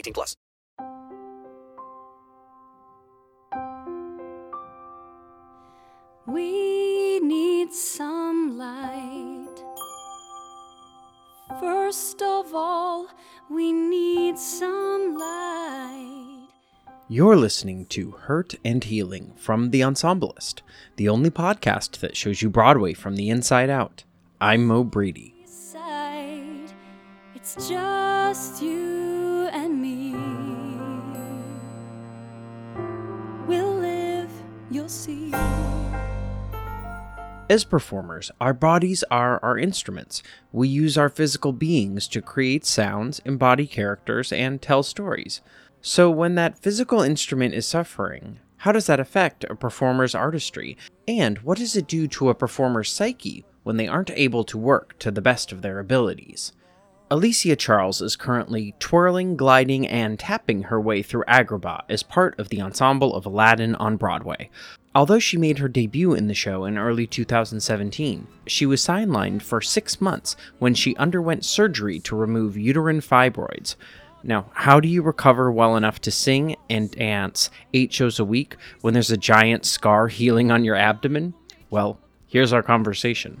18 plus. We need some light. First of all, we need some light. You're listening to Hurt and Healing from The Ensemblist, the only podcast that shows you Broadway from the inside out. I'm Mo Brady. It's just you As performers, our bodies are our instruments. We use our physical beings to create sounds, embody characters, and tell stories. So, when that physical instrument is suffering, how does that affect a performer's artistry? And what does it do to a performer's psyche when they aren't able to work to the best of their abilities? Alicia Charles is currently twirling, gliding, and tapping her way through Agrabah as part of the ensemble of Aladdin on Broadway. Although she made her debut in the show in early 2017, she was sidelined for six months when she underwent surgery to remove uterine fibroids. Now, how do you recover well enough to sing and dance eight shows a week when there's a giant scar healing on your abdomen? Well, here's our conversation.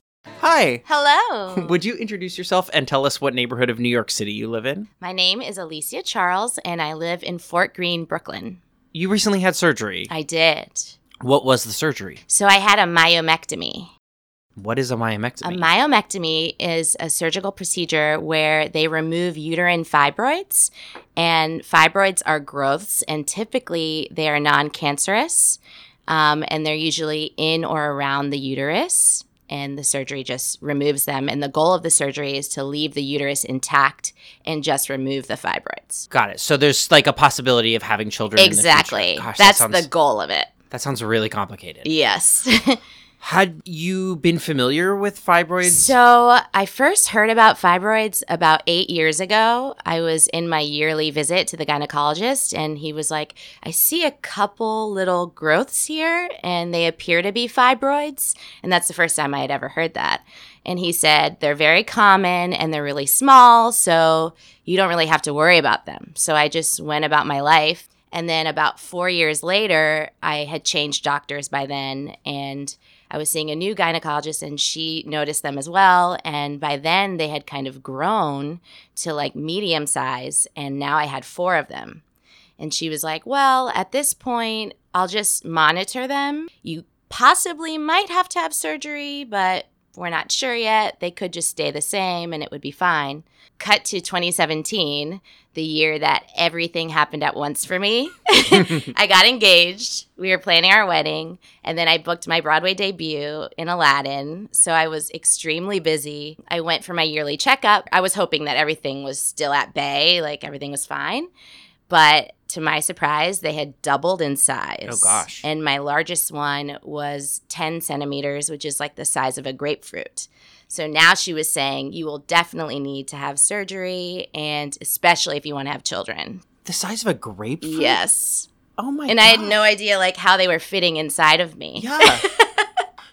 Hi. Hello. Would you introduce yourself and tell us what neighborhood of New York City you live in? My name is Alicia Charles, and I live in Fort Greene, Brooklyn. You recently had surgery. I did. What was the surgery? So I had a myomectomy. What is a myomectomy? A myomectomy is a surgical procedure where they remove uterine fibroids, and fibroids are growths, and typically they are non cancerous, um, and they're usually in or around the uterus. And the surgery just removes them. And the goal of the surgery is to leave the uterus intact and just remove the fibroids. Got it. So there's like a possibility of having children. Exactly. Gosh, That's that sounds, the goal of it. That sounds really complicated. Yes. Had you been familiar with fibroids? So, I first heard about fibroids about eight years ago. I was in my yearly visit to the gynecologist, and he was like, I see a couple little growths here, and they appear to be fibroids. And that's the first time I had ever heard that. And he said, they're very common and they're really small, so you don't really have to worry about them. So, I just went about my life. And then, about four years later, I had changed doctors by then, and I was seeing a new gynecologist and she noticed them as well. And by then they had kind of grown to like medium size. And now I had four of them. And she was like, Well, at this point, I'll just monitor them. You possibly might have to have surgery, but we're not sure yet. They could just stay the same and it would be fine. Cut to 2017, the year that everything happened at once for me. I got engaged. We were planning our wedding. And then I booked my Broadway debut in Aladdin. So I was extremely busy. I went for my yearly checkup. I was hoping that everything was still at bay, like everything was fine. But to my surprise, they had doubled in size. Oh, gosh. And my largest one was 10 centimeters, which is like the size of a grapefruit. So now she was saying you will definitely need to have surgery, and especially if you want to have children. The size of a grapefruit? Yes. Oh my And I had no idea like how they were fitting inside of me. Yeah.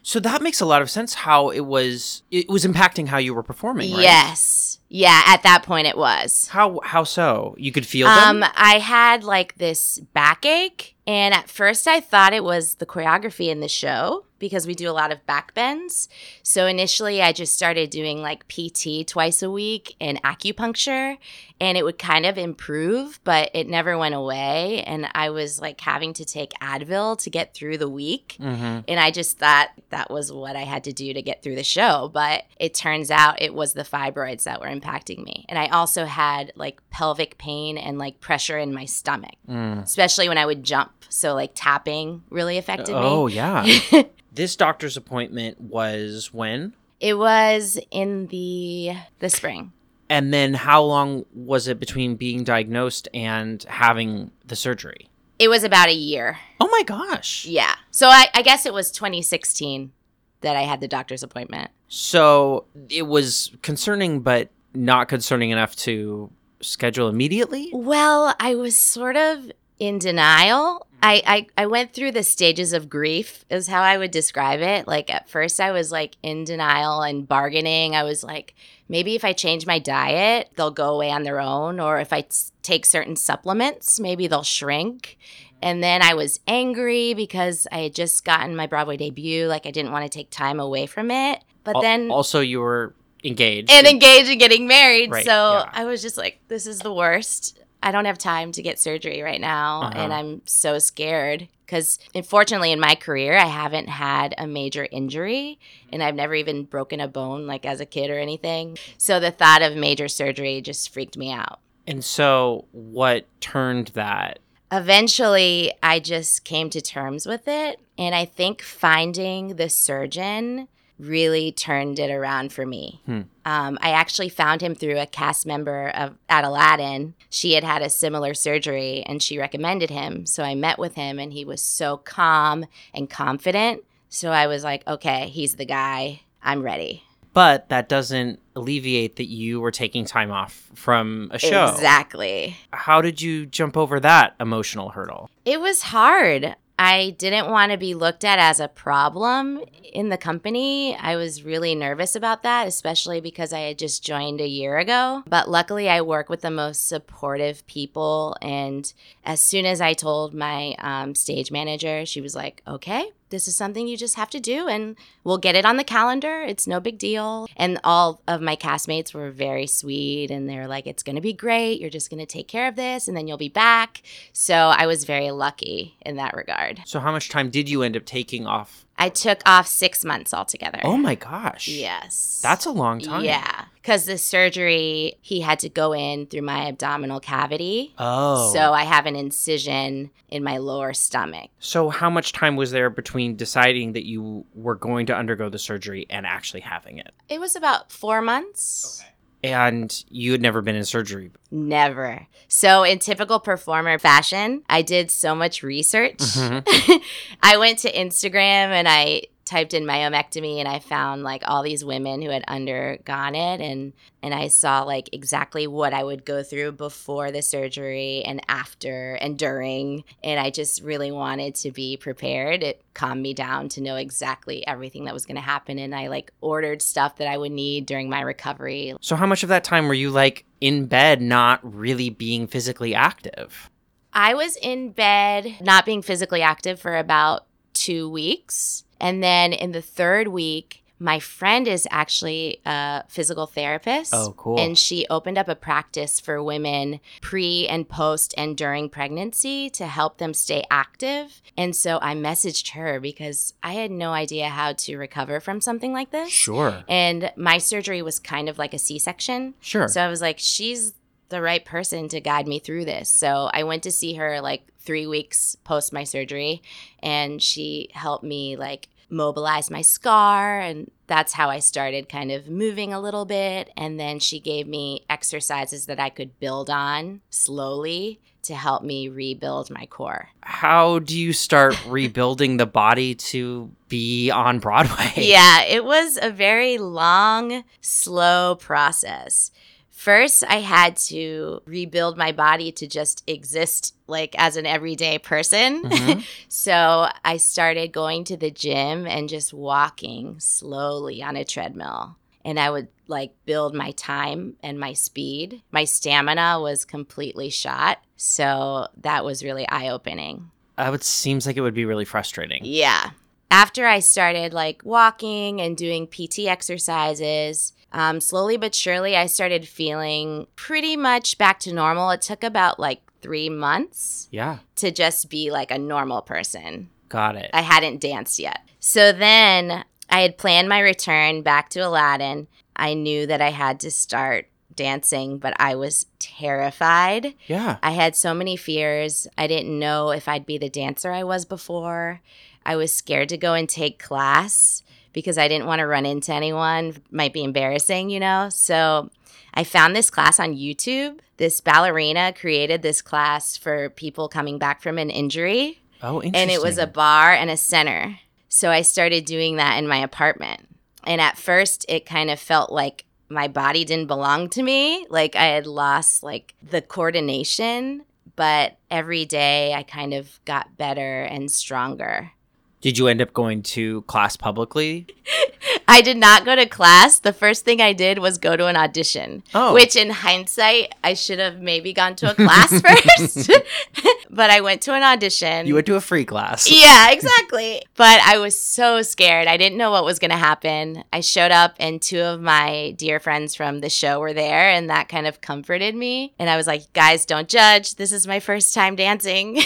so that makes a lot of sense how it was it was impacting how you were performing, right? Yes. Yeah, at that point it was. How how so? You could feel Um, them? I had like this backache, and at first I thought it was the choreography in the show because we do a lot of back bends. So initially I just started doing like PT twice a week and acupuncture, and it would kind of improve, but it never went away. And I was like having to take Advil to get through the week. Mhm. And I just thought that was what I had to do to get through the show. But it turns out it was the fibroids that were impacting me. And I also had like pelvic pain and like pressure in my stomach, Mm. especially when I would jump. So like tapping really affected me. Oh yeah. this doctor's appointment was when? It was in the the spring. And then how long was it between being diagnosed and having the surgery? It was about a year. Oh my gosh. Yeah. So I, I guess it was 2016 that I had the doctor's appointment. So it was concerning but not concerning enough to schedule immediately? Well, I was sort of in denial. I, mm-hmm. I, I went through the stages of grief, is how I would describe it. Like, at first, I was like in denial and bargaining. I was like, maybe if I change my diet, they'll go away on their own. Or if I t- take certain supplements, maybe they'll shrink. And then I was angry because I had just gotten my Broadway debut. Like, I didn't want to take time away from it. But Al- then also you were engaged. and engaged and getting married. Right, so yeah. I was just like, this is the worst. I don't have time to get surgery right now. Uh-huh. And I'm so scared because, unfortunately, in my career, I haven't had a major injury and I've never even broken a bone like as a kid or anything. So the thought of major surgery just freaked me out. And so what turned that? Eventually, I just came to terms with it. And I think finding the surgeon really turned it around for me. Hmm. Um, I actually found him through a cast member of at Aladdin. She had had a similar surgery and she recommended him. So I met with him and he was so calm and confident. So I was like, okay, he's the guy. I'm ready. But that doesn't alleviate that you were taking time off from a show. Exactly. How did you jump over that emotional hurdle? It was hard. I didn't want to be looked at as a problem in the company. I was really nervous about that, especially because I had just joined a year ago. But luckily, I work with the most supportive people. And as soon as I told my um, stage manager, she was like, okay, this is something you just have to do and we'll get it on the calendar. It's no big deal. And all of my castmates were very sweet and they're like, it's going to be great. You're just going to take care of this and then you'll be back. So I was very lucky in that regard. So how much time did you end up taking off? I took off six months altogether. Oh my gosh. Yes. That's a long time. Yeah. Because the surgery, he had to go in through my abdominal cavity. Oh. So I have an incision in my lower stomach. So how much time was there between deciding that you were going to undergo the surgery and actually having it? It was about four months. And you had never been in surgery. Never. So, in typical performer fashion, I did so much research. Mhm. I went to Instagram and I typed in myomectomy and I found like all these women who had undergone it and and I saw like exactly what I would go through before the surgery and after and during and I just really wanted to be prepared. It calmed me down to know exactly everything that was going to happen and I like ordered stuff that I would need during my recovery. So how much of that time were you like in bed not really being physically active? I was in bed, not being physically active for about two weeks. And then in the third week, My friend is actually a physical therapist. Oh, cool. And she opened up a practice for women pre and post and during pregnancy to help them stay active. And so I messaged her because I had no idea how to recover from something like this. Sure. And my surgery was kind of like a C section. Sure. So I was like, she's the right person to guide me through this. So I went to see her like three weeks post my surgery, and she helped me like mobilize my scar. And that's how I started kind of moving a little bit. And then she gave me exercises that I could build on slowly to help me rebuild my core. How do you start rebuilding the body to be on Broadway? Yeah, it was a very long, slow process. First, I had to rebuild my body to just exist like as an everyday person. Mhm. so I started going to the gym and just walking slowly on a treadmill. And I would like build my time and my speed. My stamina was completely shot. So that was really eye opening. That would seems like it would be really frustrating. Yeah. After I started like walking and doing PT exercises, um, slowly but surely, I started feeling pretty much back to normal. It took about like three months Yeah. to just be like a normal person. Got it. I hadn't danced yet. So then I had planned my return back to Aladdin. I knew that I had to start dancing, but I was terrified. Yeah. I had so many fears. I didn't know if I'd be the dancer I was before. I was scared to go and take class because I didn't want to run into anyone. Might be embarrassing, you know? So I found this class on YouTube. This ballerina created this class for people coming back from an injury. Oh, interesting. And it was a barre and a center. So I started doing that in my apartment. And at first, it kind of felt like my body didn't belong to me. Like I had lost like the coordination. But every day, I kind of got better and stronger. Did you end up going to class publicly? I did not go to class. The first thing I did was go to an audition. Oh. Which, in hindsight, I should have maybe gone to a class first. but I went to an audition. You went to a free class. Yeah, exactly. but I was so scared. I didn't know what was going to happen. I showed up, and two of my dear friends from the show were there, and that kind of comforted me. And I was like, guys, don't judge. This is my first time dancing.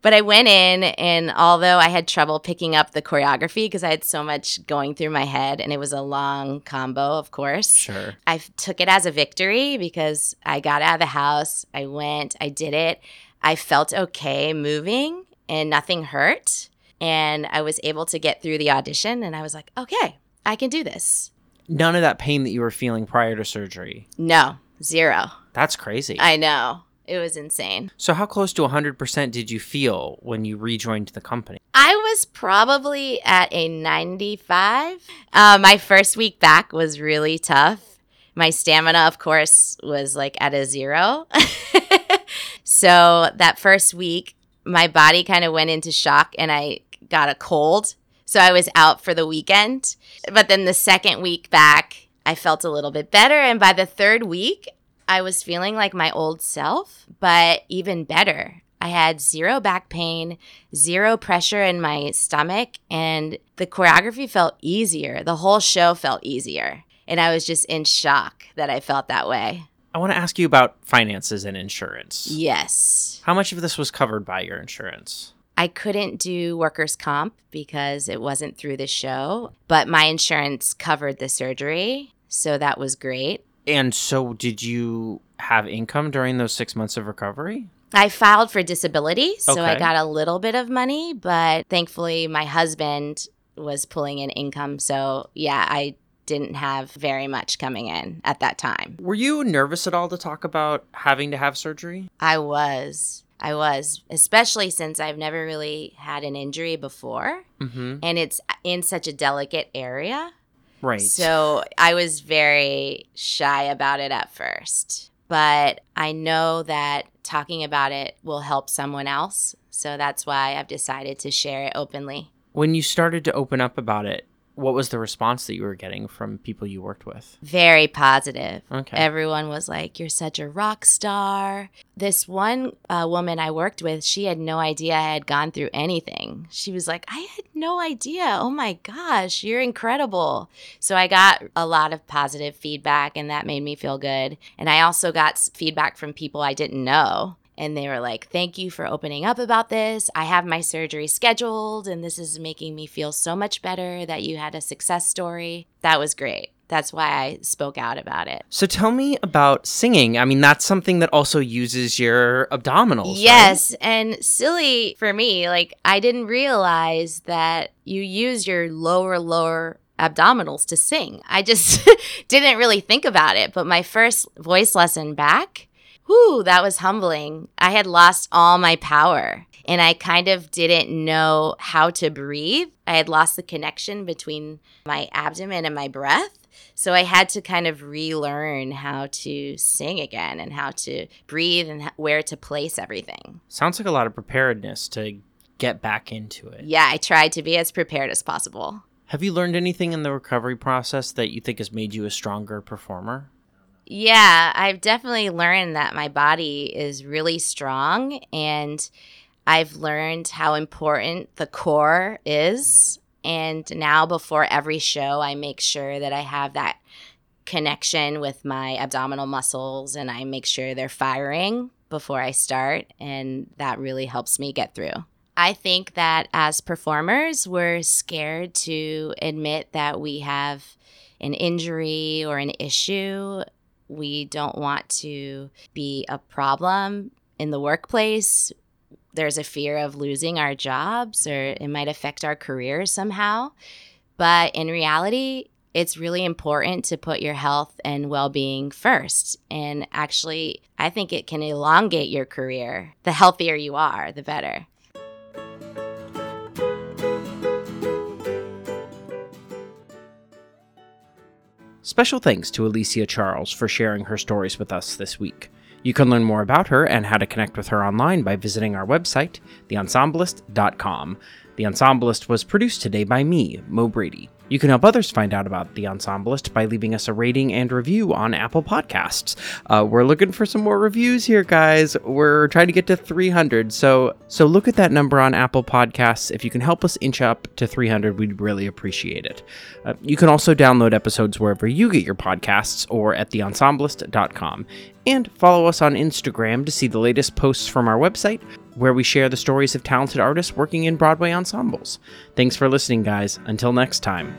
But I went in, and although I had trouble picking up the choreography because I had so much going through my head, and it was a long combo, of course. Sure. I took it as a victory because I got out of the house, I went, I did it. I felt okay moving, and nothing hurt. And I was able to get through the audition, and I was like, okay, I can do this. None of that pain that you were feeling prior to surgery. No, zero. That's crazy. I know. It was insane. so how close to 100% did you feel when you rejoined the company? I was probably at a 95. Uh, my first week back was really tough. My stamina, of course, was like at a zero. so that first week, my body kind of went into shock and I got a cold. So I was out for the weekend. But then the second week back, I felt a little bit better. And by the third week, I was feeling like my old self, but even better. I had zero back pain, zero pressure in my stomach, and the choreography felt easier. The whole show felt easier. And I was just in shock that I felt that way. I want to ask you about finances and insurance. Yes. How much of this was covered by your insurance? I couldn't do workers' comp because it wasn't through the show, but my insurance covered the surgery. So that was great. And so, did you have income during those six months of recovery? I filed for disability, so I got a little bit of money, but thankfully my husband was pulling in income. So, yeah, I didn't have very much coming in at that time. Were you nervous at all to talk about having to have surgery? I was. I was, especially since I've never really had an injury before Mm-hmm. and it's in such a delicate area. Right. So I was very shy about it at first. But I know that talking about it will help someone else. So that's why I've decided to share it openly. when you started to open up about it, What was the response that you were getting from people you worked with? Very positive. Okay. Everyone was like, You're such a rock star. This one uh, woman I worked with, she had no idea I had gone through anything. She was like, I had no idea. Oh my gosh, you're incredible. So I got a lot of positive feedback, and that made me feel good. And I also got feedback from people I didn't know. And they were like, Thank you for opening up about this. I have my surgery scheduled, and this is making me feel so much better that you had a success story. That was great. That's why I spoke out about it. So tell me about singing. I mean, that's something that also uses your abdominals. right? Yes, and silly for me, like I didn't realize that you use your lower lower abdominals to sing. I just didn't really think about it, but my first voice lesson back, whoo, that was humbling. I had lost all my power and I kind of didn't know how to breathe. I had lost the connection between my abdomen and my breath. So I had to kind of relearn how to sing again and how to breathe and where to place everything. Sounds like a lot of preparedness to get back into it. Yeah, I tried to be as prepared as possible. Have you learned anything in the recovery process that you think has made you a stronger performer? Yeah, I've definitely learned that my body is really strong and I've learned how important the core is. And now, before every show, I make sure that I have that connection with my abdominal muscles and I make sure they're firing before I start. And that really helps me get through. I think that as performers, we're scared to admit that we have an injury or an issue. We don't want to be a problem in the workplace. There's a fear of losing our jobs or it might affect our careers somehow. But in reality, it's really important to put your health and well being first. And actually, I think it can elongate your career. The healthier you are, the better. Special thanks to Alicia Charles for sharing her stories with us this week. You can learn more about her and how to connect with her online by visiting our website, theensemblist.com. The Ensemblist was produced today by me, Mo Brady. You can help others find out about The Ensemblist by leaving us a rating and review on Apple Podcasts. Uh, we're looking for some more reviews here, guys. We're trying to get to 300, so so look at that number on Apple Podcasts. If you can help us inch up to 300, we'd really appreciate it. Uh, you can also download episodes wherever you get your podcasts or at theensemblist.com. And follow us on Instagram to see the latest posts from our website, where we share the stories of talented artists working in Broadway ensembles. Thanks for listening, guys. Until next time.